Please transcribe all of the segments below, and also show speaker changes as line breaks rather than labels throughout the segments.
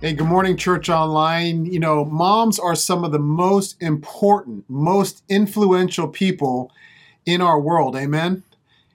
Hey, good morning, Church Online. You know, moms are some of the most important, most influential people in our world. Amen.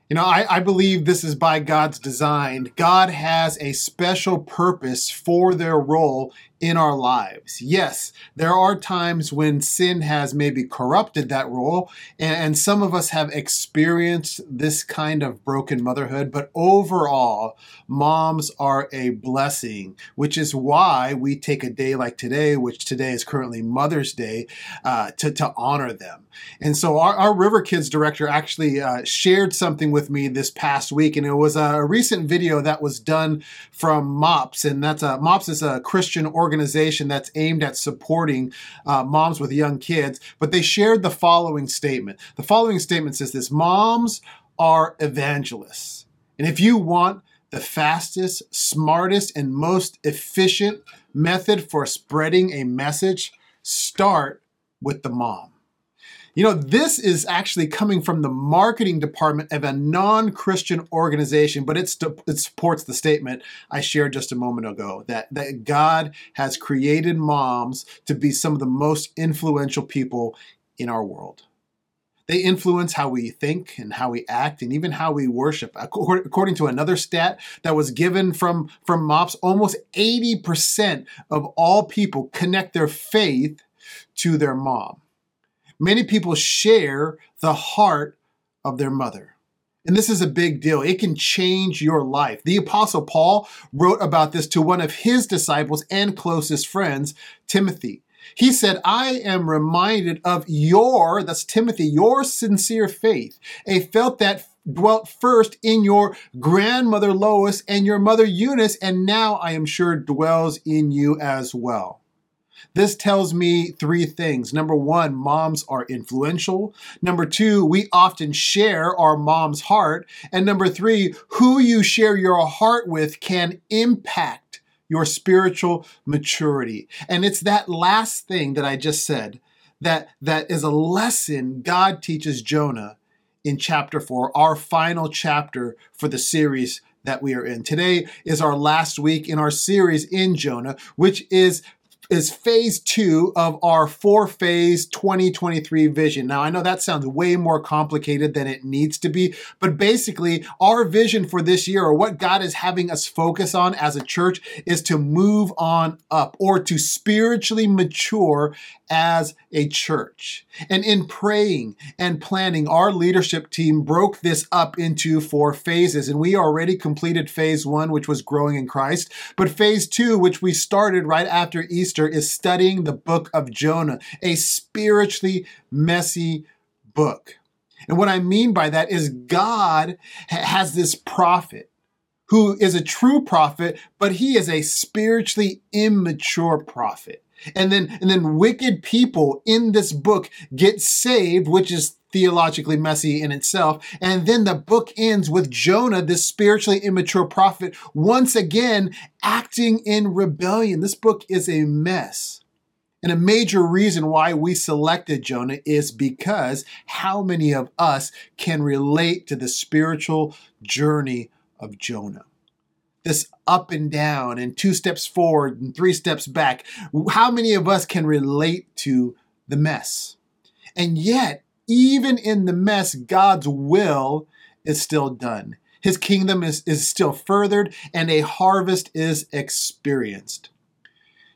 You know, I, I, believe this is by God's design. God has a special purpose for their role in our lives. Yes, there are times when sin has maybe corrupted that role, and, some of us have experienced this kind of broken motherhood, but overall, moms are a blessing, which is why we take a day like today, which today is currently Mother's Day, uh, to, to honor them. And so, our, our River Kids director actually uh, shared something with me this past week, and it was a recent video that was done from MOPS, and that's a MOPS is a Christian organization organization that's aimed at supporting uh, moms with young kids, but they shared the following statement. The following statement says this Moms are evangelists. And if you want the fastest, smartest, and most efficient method for spreading a message, start with the mom. You know, this is actually coming from the marketing department of a non Christian organization, but it, supports the statement I shared just a moment ago that, that God has created moms to be some of the most influential people in our world. They influence how we think and how we act and even how we worship. According to another stat that was given from, from MOPS, almost 80% of all people connect their faith to their mom many people share the heart of their mother. And this is a big deal. It can change your life. The Apostle Paul wrote about this to one of his disciples and closest friends, Timothy. He said, I am reminded of your, that's Timothy, your sincere faith, a felt that dwelt first in your grandmother Lois and your mother Eunice, and now I am sure dwells in you as well. This tells me three things. Number one, moms are influential. Number two, we often share our mom's heart. And number three, who you share your heart with can impact your spiritual maturity. And it's that last thing that I just said that, that is a lesson God teaches Jonah in chapter four, our final chapter for the series that we are in. Today is our last week in our series in Jonah, which is is phase two of our four phase 2023 vision. Now, I know that sounds way more complicated than it needs to be, but basically, our vision for this year, or what God is having us focus on as a church, is to move on up or to spiritually mature as a church. And in praying and planning, our leadership team broke this up into four phases. And we already completed phase one, which was growing in Christ. But phase two, which we started right after Easter, is studying the book of Jonah, a spiritually messy book. And what I mean by that is God has this prophet who is a true prophet, but he is a spiritually immature prophet. And then, and then wicked people in this book get saved, which is theologically messy in itself. And then the book ends with Jonah, this spiritually immature prophet, once again acting in rebellion. This book is a mess. And a major reason why we selected Jonah is because how many of us can relate to the spiritual journey of Jonah? This up and down and two steps forward and three steps back. How many of us can relate to the mess? And yet, even in the mess, God's will is still done. His kingdom is, is still furthered and a harvest is experienced.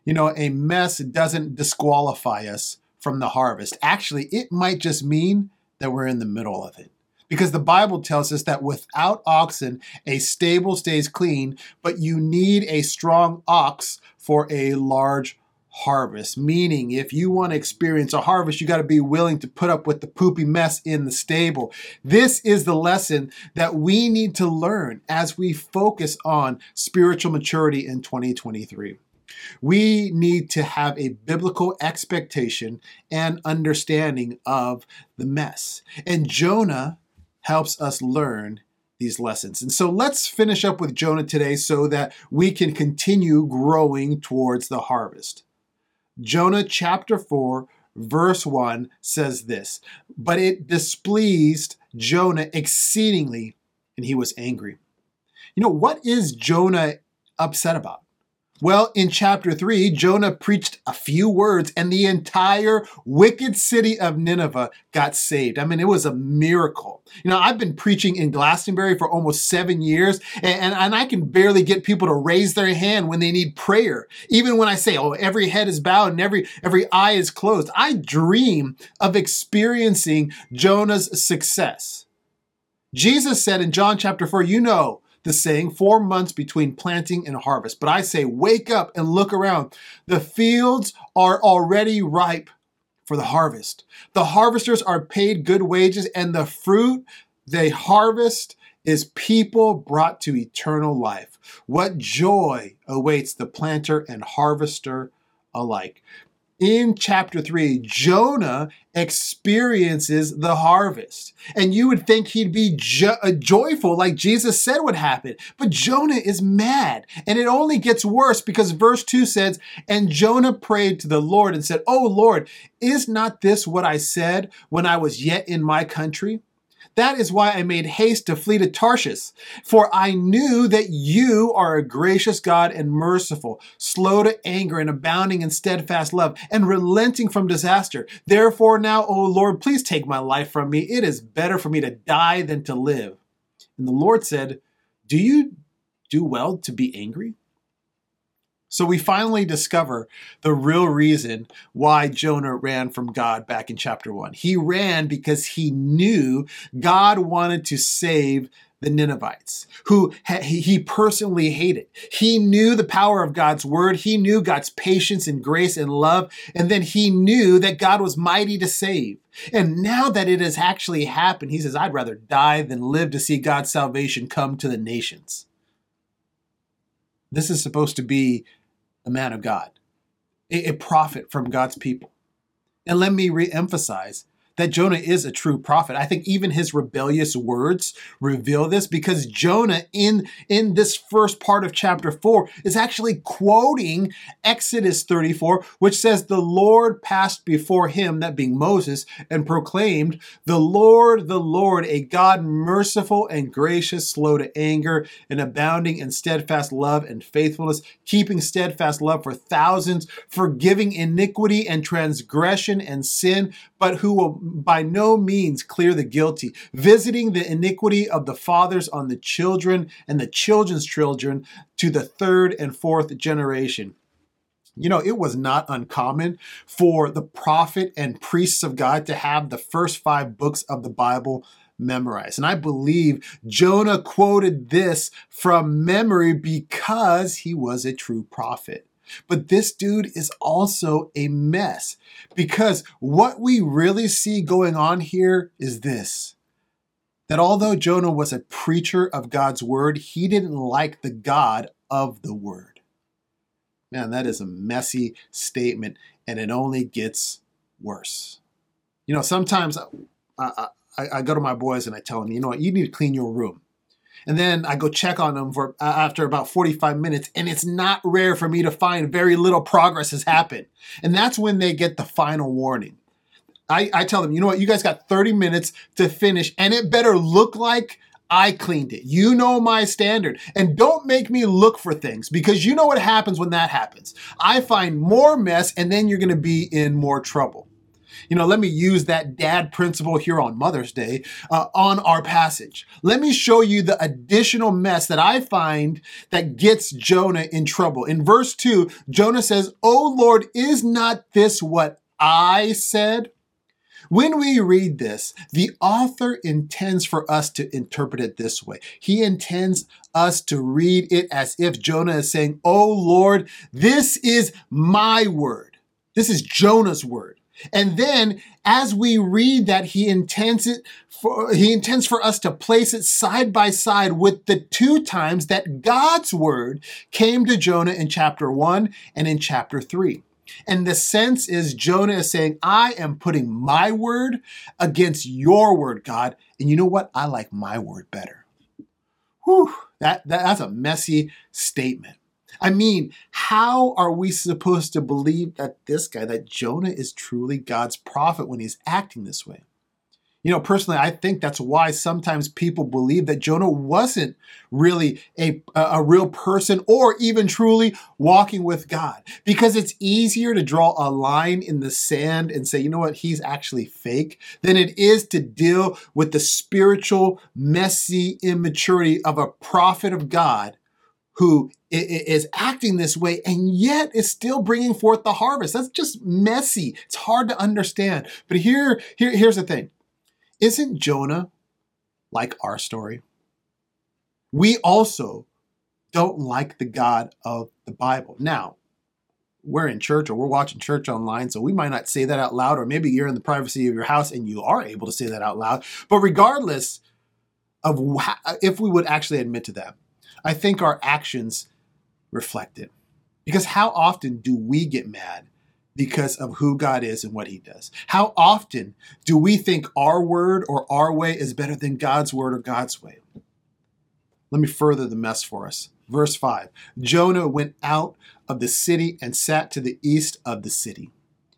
You know, a mess doesn't disqualify us from the harvest. Actually, it might just mean that we're in the middle of it. Because the Bible tells us that without oxen, a stable stays clean, but you need a strong ox for a large harvest. Meaning, if you want to experience a harvest, you got to be willing to put up with the poopy mess in the stable. This is the lesson that we need to learn as we focus on spiritual maturity in 2023. We need to have a biblical expectation and understanding of the mess. And Jonah helps us learn these lessons. And so let's finish up with Jonah today so that we can continue growing towards the harvest. Jonah chapter 4, verse 1 says this But it displeased Jonah exceedingly, and he was angry. You know, what is Jonah upset about? Well, in chapter 3, Jonah preached a few words and the entire wicked city of Nineveh got saved. I mean, it was a miracle. You know, I've been preaching in Glastonbury for almost seven years and, and, I can barely get people to raise their hand when they need prayer. Even when I say, oh, every head is bowed and every, every eye is closed. I dream of experiencing Jonah's success. Jesus said in John chapter 4, you know, the saying, four months between planting and harvest. But I say, wake up and look around. The fields are already ripe for the harvest. The harvesters are paid good wages, and the fruit they harvest is people brought to eternal life. What joy awaits the planter and harvester alike in chapter 3, Jonah experiences the harvest. And you would think he'd be jo- uh, joyful like Jesus said would happen. But Jonah is mad. And it only gets worse because verse 2 says, And Jonah prayed to the Lord and said, Oh Lord, is not this what I said when I was yet in my country? That is why I made haste to flee to Tarshish, for I knew that you are a gracious God and merciful, slow to anger and abounding in steadfast love, and relenting from disaster. Therefore now, O Lord, please take my life from me. It is better for me to die than to live. And the Lord said, Do you do well to be angry? So we finally discover the real reason why Jonah ran from God back in chapter 1. He ran because he knew God wanted to save the Ninevites, who he personally hated. He knew the power of God's word. He knew God's patience and grace and love. And then he knew that God was mighty to save. And now that it has actually happened, he says, I'd rather die than live to see God's salvation come to the nations. This is supposed to be a man of God, a, prophet from God's people. And let me re-emphasize that Jonah is a true prophet. I think even his rebellious words reveal this because Jonah in in this first part of chapter 4 is actually quoting Exodus 34 which says the Lord passed before him that being Moses and proclaimed the Lord the Lord a God merciful and gracious slow to anger and abounding in steadfast love and faithfulness keeping steadfast love for thousands forgiving iniquity and transgression and sin but who will by no means clear the guilty, visiting the iniquity of the fathers on the children and the children's children to the third and fourth generation. You know, it was not uncommon for the prophet and priests of God to have the first five books of the Bible memorized. And I believe Jonah quoted this from memory because he was a true prophet. But this dude is also a mess because what we really see going on here is this that although Jonah was a preacher of God's word, he didn't like the God of the word. Man, that is a messy statement, and it only gets worse. You know, sometimes I, I, I go to my boys and I tell them, you know what, you need to clean your room. And then I go check on them for uh, after about 45 minutes, and it's not rare for me to find very little progress has happened. And that's when they get the final warning. I, I tell them, you know what, you guys got 30 minutes to finish, and it better look like I cleaned it. You know my standard. And don't make me look for things because you know what happens when that happens. I find more mess and then you're going to be in more trouble you know, let me use that dad principle here on Mother's Day uh, on our passage. Let me show you the additional mess that I find that gets Jonah in trouble. In verse 2, Jonah says, Oh Lord, is not this what I said? When we read this, the author intends for us to interpret it this way. He intends us to read it as if Jonah is saying, Oh Lord, this is my word. This is Jonah's word. And then as we read that he intends it for, he intends for us to place it side by side with the two times that God's word came to Jonah in chapter one and in chapter three. And the sense is Jonah is saying, I am putting my word against your word, God. And you know what? I like my word better. Whew, that, that that's a messy statement. I mean, how are we supposed to believe that this guy, that Jonah, is truly God's prophet when he's acting this way? You know, personally, I think that's why sometimes people believe that Jonah wasn't really a, a real person or even truly walking with God. Because it's easier to draw a line in the sand and say, you know what, he's actually fake, than it is to deal with the spiritual, messy immaturity of a prophet of God who is acting this way and yet is still bringing forth the harvest. That's just messy. It's hard to understand. But here, here here's the thing. Isn't Jonah like our story? We also don't like the God of the Bible. Now, we're in church or we're watching church online, so we might not say that out loud, or maybe you're in the privacy of your house and you are able to say that out loud. But regardless of if we would actually admit to that, I think our actions reflect it. Because how often do we get mad because of who God is and what he does. How often do we think our word or our way is better than God's word or God's way? Let me further the mess for us. Verse 5 Jonah went out of the city and sat to the east of the city.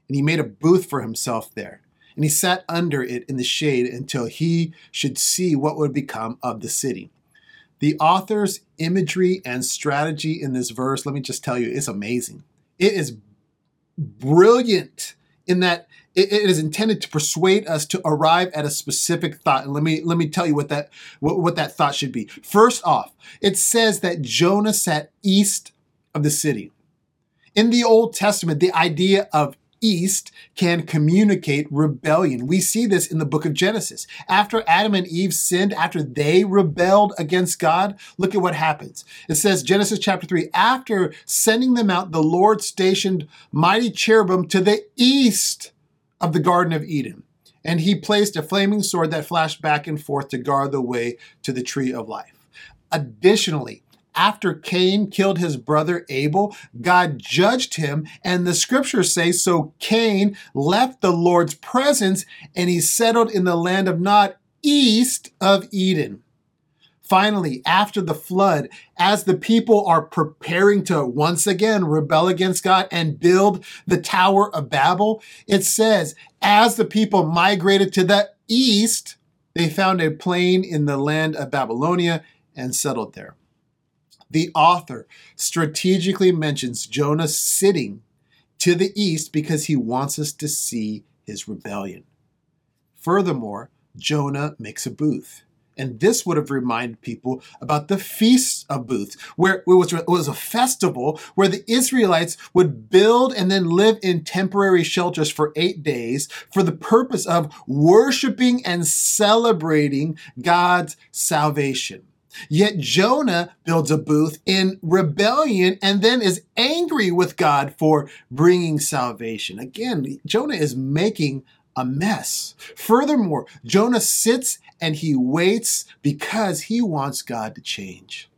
And he made a booth for himself there. And he sat under it in the shade until he should see what would become of the city. The author's imagery and strategy in this verse, let me just tell you, is amazing. It is brilliant in that it, it is intended to persuade us to arrive at a specific thought. And let me let me tell you what that what, what that thought should be. First off, it says that Jonah sat east of the city. In the Old Testament, the idea of east can communicate rebellion. We see this in the book of Genesis. After Adam and Eve sinned, after they rebelled against God, look at what happens. It says, Genesis chapter 3, after sending them out, the Lord stationed mighty cherubim to the east of the Garden of Eden. And he placed a flaming sword that flashed back and forth to guard the way to the tree of life. Additionally, after Cain killed his brother Abel, God judged him, and the scriptures say so Cain left the Lord's presence and he settled in the land of Nod east of Eden. Finally, after the flood, as the people are preparing to once again rebel against God and build the Tower of Babel, it says, as the people migrated to the east, they found a plain in the land of Babylonia and settled there the author strategically mentions Jonah sitting to the east because he wants us to see his rebellion. Furthermore, Jonah makes a booth. And this would have reminded people about the Feast of Booths, where it was, it was a festival where the Israelites would build and then live in temporary shelters for eight days for the purpose of worshiping and celebrating God's salvation. Yet Jonah builds a booth in rebellion and then is angry with God for bringing salvation. Again, Jonah is making a mess. Furthermore, Jonah sits and he waits because he wants God to change.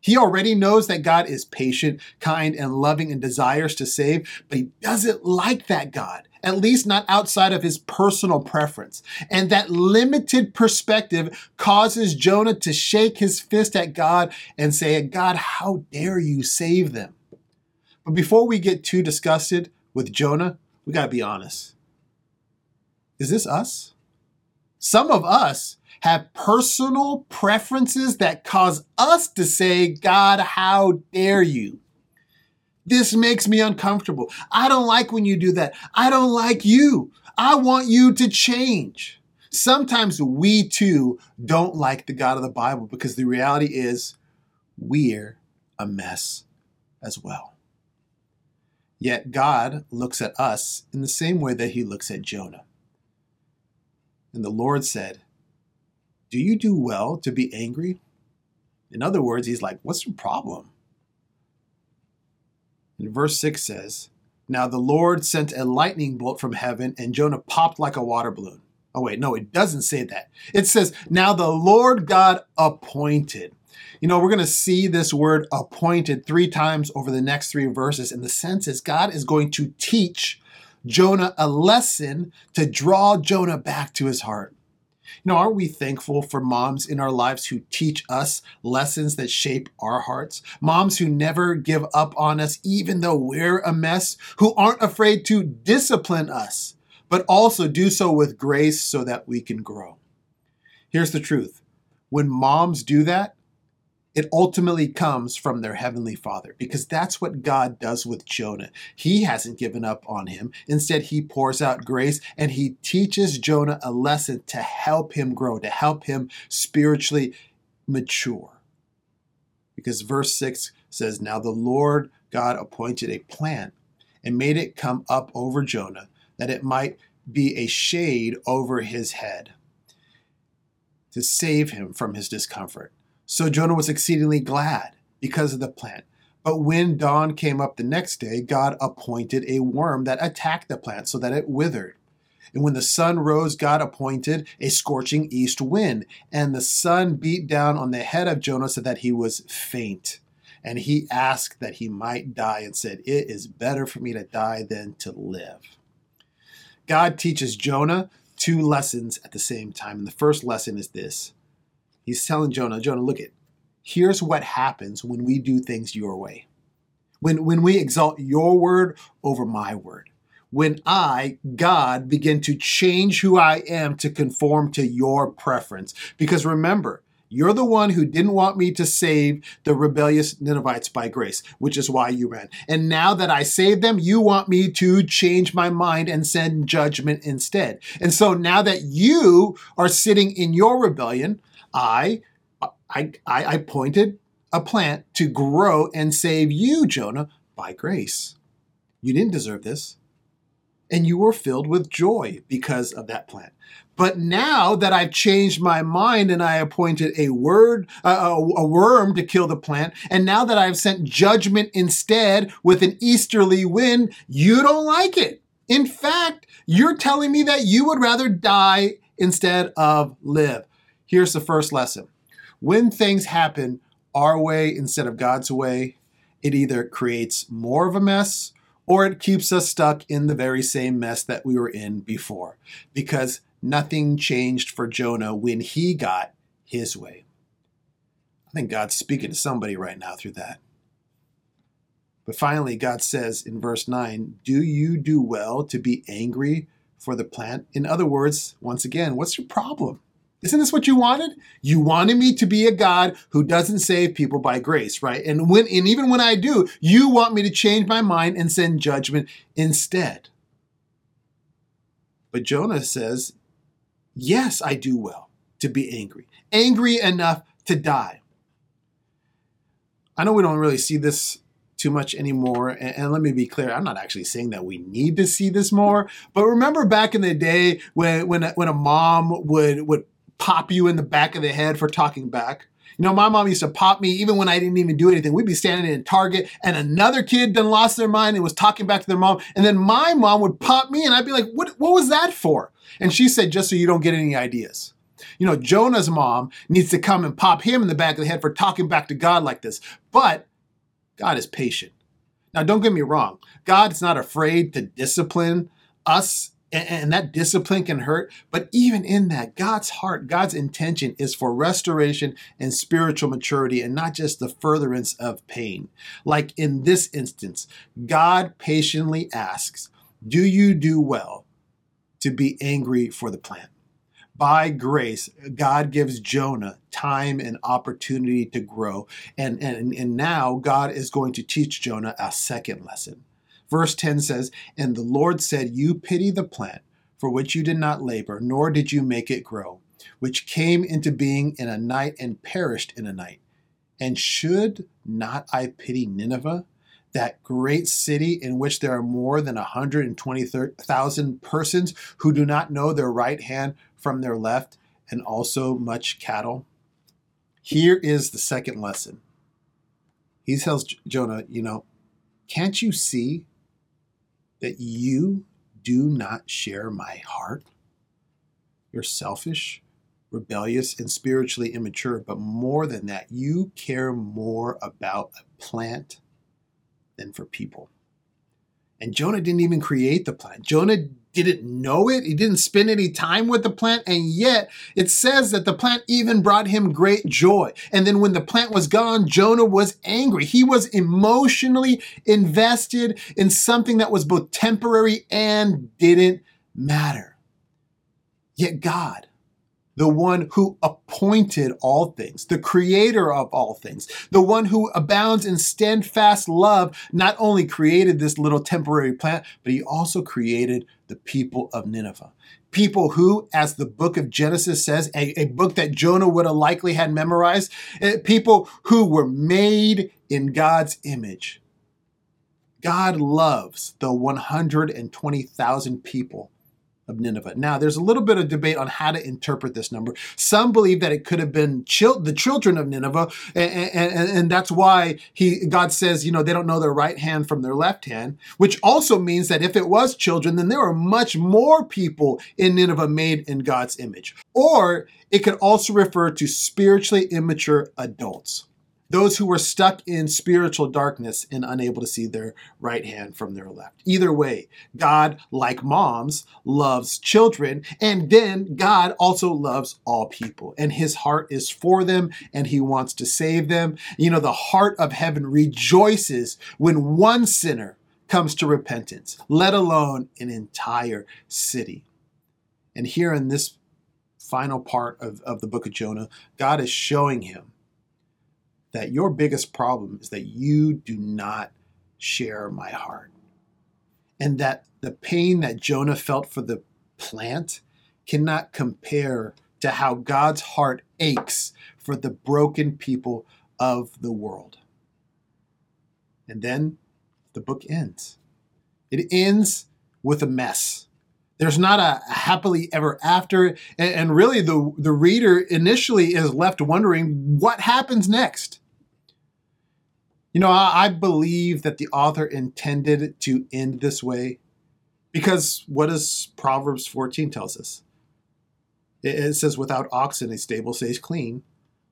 He already knows that God is patient, kind, and loving and desires to save, but he doesn't like that God at least not outside of his personal preference. And that limited perspective causes Jonah to shake his fist at God and say, God, how dare you save them? But before we get too disgusted with Jonah, we got to be honest. Is this us? Some of us have personal preferences that cause us to say, God, how dare you? This makes me uncomfortable. I don't like when you do that. I don't like you. I want you to change. Sometimes we too don't like the God of the Bible because the reality is we're a mess as well. Yet God looks at us in the same way that he looks at Jonah. And the Lord said, Do you do well to be angry? In other words, he's like, What's your problem? And verse 6 says, Now the Lord sent a lightning bolt from heaven, and Jonah popped like a water balloon. Oh, wait, no, it doesn't say that. It says, Now the Lord God appointed. You know, we're going to see this word appointed three times over the next three verses. And the sense is God is going to teach Jonah a lesson to draw Jonah back to his heart. You know, aren't we thankful for moms in our lives who teach us lessons that shape our hearts? Moms who never give up on us, even though we're a mess, who aren't afraid to discipline us, but also do so with grace so that we can grow. Here's the truth when moms do that, it ultimately comes from their heavenly father because that's what God does with Jonah. He hasn't given up on him. Instead, he pours out grace and he teaches Jonah a lesson to help him grow, to help him spiritually mature. Because verse 6 says, Now the Lord God appointed a plant and made it come up over Jonah that it might be a shade over his head to save him from his discomfort. So Jonah was exceedingly glad because of the plant. But when dawn came up the next day, God appointed a worm that attacked the plant so that it withered. And when the sun rose, God appointed a scorching east wind, and the sun beat down on the head of Jonah so that he was faint. And he asked that he might die and said, It is better for me to die than to live. God teaches Jonah two lessons at the same time. And the first lesson is this He's telling Jonah, Jonah, look at here's what happens when we do things your way. When when we exalt your word over my word. When I, God, begin to change who I am to conform to your preference. Because remember, you're the one who didn't want me to save the rebellious Ninevites by grace, which is why you ran. And now that I saved them, you want me to change my mind and send judgment instead. And so now that you are sitting in your rebellion, I, I, I pointed a plant to grow and save you, Jonah, by grace. You didn't deserve this. And you were filled with joy because of that plant. But now that I've changed my mind and I appointed a word, a worm to kill the plant, and now that I've sent judgment instead with an easterly wind, you don't like it. In fact, you're telling me that you would rather die instead of live. Here's the first lesson when things happen our way instead of God's way, it either creates more of a mess or it keeps us stuck in the very same mess that we were in before because nothing changed for Jonah when he got his way. I think God's speaking to somebody right now through that. But finally, God says in verse 9, Do you do well to be angry for the plant? In other words, once again, what's your problem? Isn't this what you wanted? You wanted me to be a God who doesn't save people by grace, right? And when and even when I do, you want me to change my mind and send judgment instead. But Jonah says, "Yes, I do well to be angry. Angry enough to die." I know we don't really see this too much anymore. And, and, let me be clear, I'm not actually saying that we need to see this more. But remember back in the day when when when a mom would would pop you in the back of the head for talking back. You know, my mom used to pop me even when I didn't even do anything. We'd be standing in Target and another kid then lost their mind and was talking back to their mom. And then my mom would pop me and I'd be like, what, what was that for? And she said, just so you don't get any ideas. You know, Jonah's mom needs to come and pop him in the back of the head for talking back to God like this. But God is patient. Now, don't get me wrong. God's not afraid to discipline us and, that discipline can hurt. But even in that, God's heart, God's intention is for restoration and spiritual maturity and not just the furtherance of pain. Like in this instance, God patiently asks, Do you do well to be angry for the plant? By grace, God gives Jonah time and opportunity to grow. And, and, and now God is going to teach Jonah a second lesson. Verse 10 says, And the Lord said, You pity the plant for which you did not labor, nor did you make it grow, which came into being in a night and perished in a night. And should not I pity Nineveh, that great city in which there are more than 120,000 persons who do not know their right hand from their left, and also much cattle? Here is the second lesson. He tells Jonah, you know, can't you see that you do not share my heart? You're selfish, rebellious, and spiritually immature, but more than that, you care more about a plant than for people. And Jonah didn't even create the plant. Jonah didn't know it. He didn't spend any time with the plant. And yet it says that the plant even brought him great joy. And then when the plant was gone, Jonah was angry. He was emotionally invested in something that was both temporary and didn't matter. Yet God, the one who appointed all things, the creator of all things, the one who abounds in steadfast love, not only created this little temporary plant, but he also created the people of Nineveh. People who, as the book of Genesis says, a, a book that Jonah would have likely had memorized, eh, people who were made in God's image. God loves the 120,000 people of Nineveh. Now, there's a little bit of debate on how to interpret this number. Some believe that it could have been chil- the children of Nineveh, and, and, and, that's why he God says, you know, they don't know their right hand from their left hand, which also means that if it was children, then there were much more people in Nineveh made in God's image. Or it could also refer to spiritually immature adults those who were stuck in spiritual darkness and unable to see their right hand from their left. Either way, God, like moms, loves children, and then God also loves all people, and his heart is for them, and he wants to save them. You know, the heart of heaven rejoices when one sinner comes to repentance, let alone an entire city. And here in this final part of, of the book of Jonah, God is showing him that your biggest problem is that you do not share my heart. And that the pain that Jonah felt for the plant cannot compare to how God's heart aches for the broken people of the world. And then the book ends. It ends with a mess. There's not a happily ever after. And, really, the, the reader initially is left wondering what happens next. You know, I, I believe that the author intended to end this way because what does Proverbs 14 tells us? It, it says, without oxen, a stable stays clean,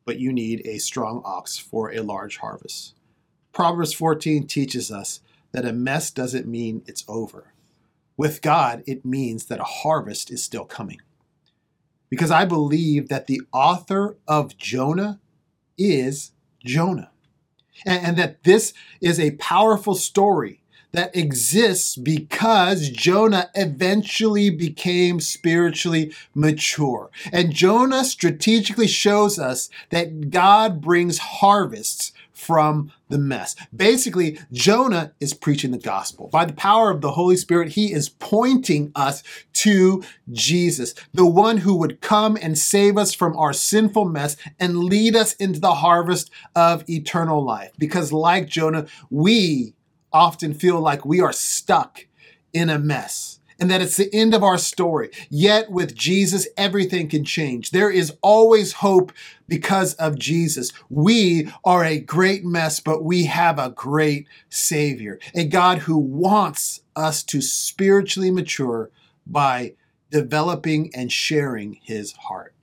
but you need a strong ox for a large harvest. Proverbs 14 teaches us that a mess doesn't mean it's over. With God, it means that a harvest is still coming. Because I believe that the author of Jonah is Jonah and, and that this is a powerful story that exists because Jonah eventually became spiritually mature. And Jonah strategically shows us that God brings harvests from the mess. Basically, Jonah is preaching the gospel. By the power of the Holy Spirit, he is pointing us to Jesus, the one who would come and save us from our sinful mess and lead us into the harvest of eternal life. Because like Jonah, we often feel like we are stuck in a mess and that it's the end of our story. Yet with Jesus, everything can change. There is always hope because of Jesus. We are a great mess, but we have a great Savior, a God who wants us to spiritually mature by developing and sharing his heart.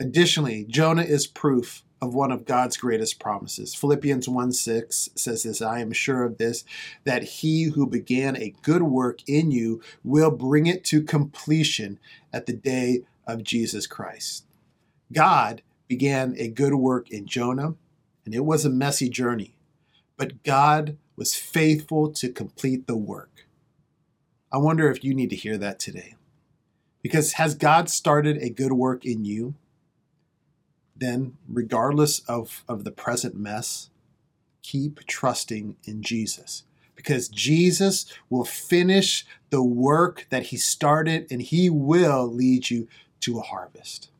Additionally, Jonah is proof of one of God's greatest promises. Philippians 1 6 says this I am sure of this, that he who began a good work in you will bring it to completion at the day of Jesus Christ. God began a good work in Jonah, and it was a messy journey, but God was faithful to complete the work. I wonder if you need to hear that today. Because has God started a good work in you? Then, regardless of, of the present mess, keep trusting in Jesus because Jesus will finish the work that he started and he will lead you to a harvest.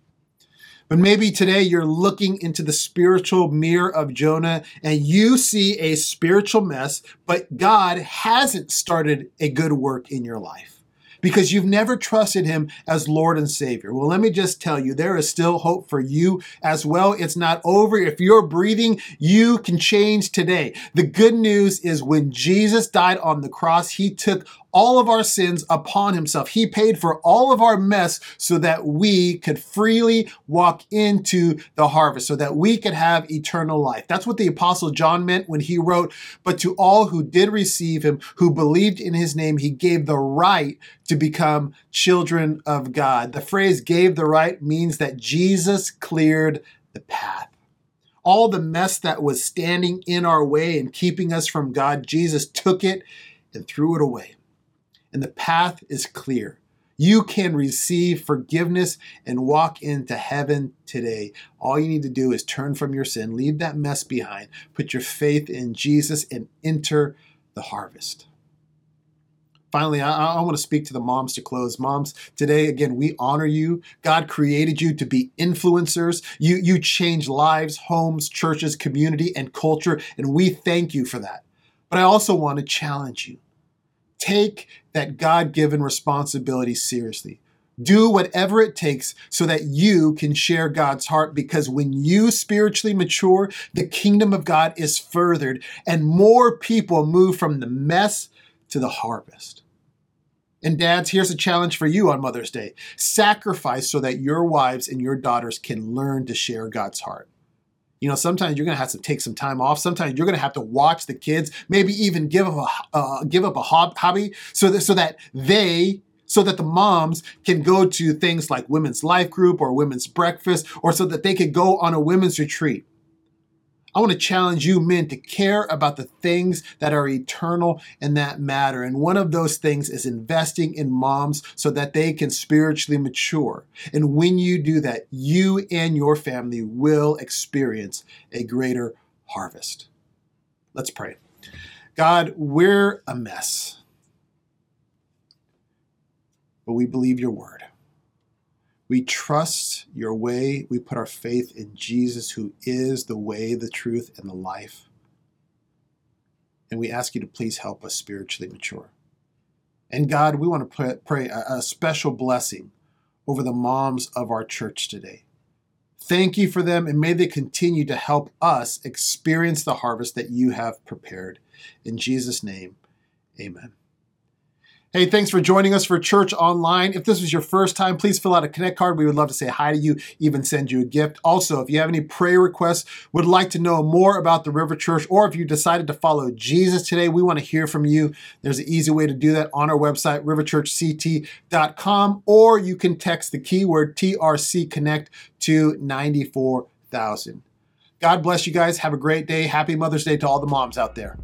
But maybe today you're looking into the spiritual mirror of Jonah and you see a spiritual mess, but God hasn't started a good work in your life because you've never trusted him as Lord and Savior. Well, let me just tell you, there is still hope for you as well. It's not over. If you're breathing, you can change today. The good news is when Jesus died on the cross, he took all of our sins upon himself. He paid for all of our mess so that we could freely walk into the harvest, so that we could have eternal life. That's what the apostle John meant when he wrote, but to all who did receive him, who believed in his name, he gave the right to become children of God. The phrase gave the right means that Jesus cleared the path all the mess that was standing in our way and keeping us from God, Jesus took it and threw it away. And the path is clear. You can receive forgiveness and walk into heaven today. All you need to do is turn from your sin, leave that mess behind, put your faith in Jesus, and enter the harvest. Finally, I, I, want to speak to the moms to close. Moms, today, again, we honor you. God created you to be influencers. You, you change lives, homes, churches, community, and culture, and we thank you for that. But I also want to challenge you. Take that God given responsibility seriously. Do whatever it takes so that you can share God's heart because when you spiritually mature, the kingdom of God is furthered and more people move from the mess to the harvest. And dads, here's a challenge for you on Mother's Day sacrifice so that your wives and your daughters can learn to share God's heart. You know, sometimes you're going to have to take some time off. Sometimes you're going to have to watch the kids, maybe even give up a uh, give up a hobby so that so that they so that the moms can go to things like women's life group or women's breakfast or so that they could go on a women's retreat. I want to challenge you men to care about the things that are eternal and that matter. And one of those things is investing in moms so that they can spiritually mature. And when you do that, you and your family will experience a greater harvest. Let's pray. God, we're a mess, but we believe your word. We trust your way. We put our faith in Jesus, who is the way, the truth, and the life. And we ask you to please help us spiritually mature. And God, we want to pray a special blessing over the moms of our church today. Thank you for them, and may they continue to help us experience the harvest that you have prepared. In Jesus' name, amen. Hey, thanks for joining us for Church Online. If this was your first time, please fill out a Connect card. We would love to say hi to you, even send you a gift. Also, if you have any prayer requests, would like to know more about the River Church, or if you decided to follow Jesus today, we want to hear from you. There's an easy way to do that on our website, riverchurchct.com, or you can text the keyword TRC Connect to 94,000. God bless you guys. Have a great day. Happy Mother's Day to all the moms out there.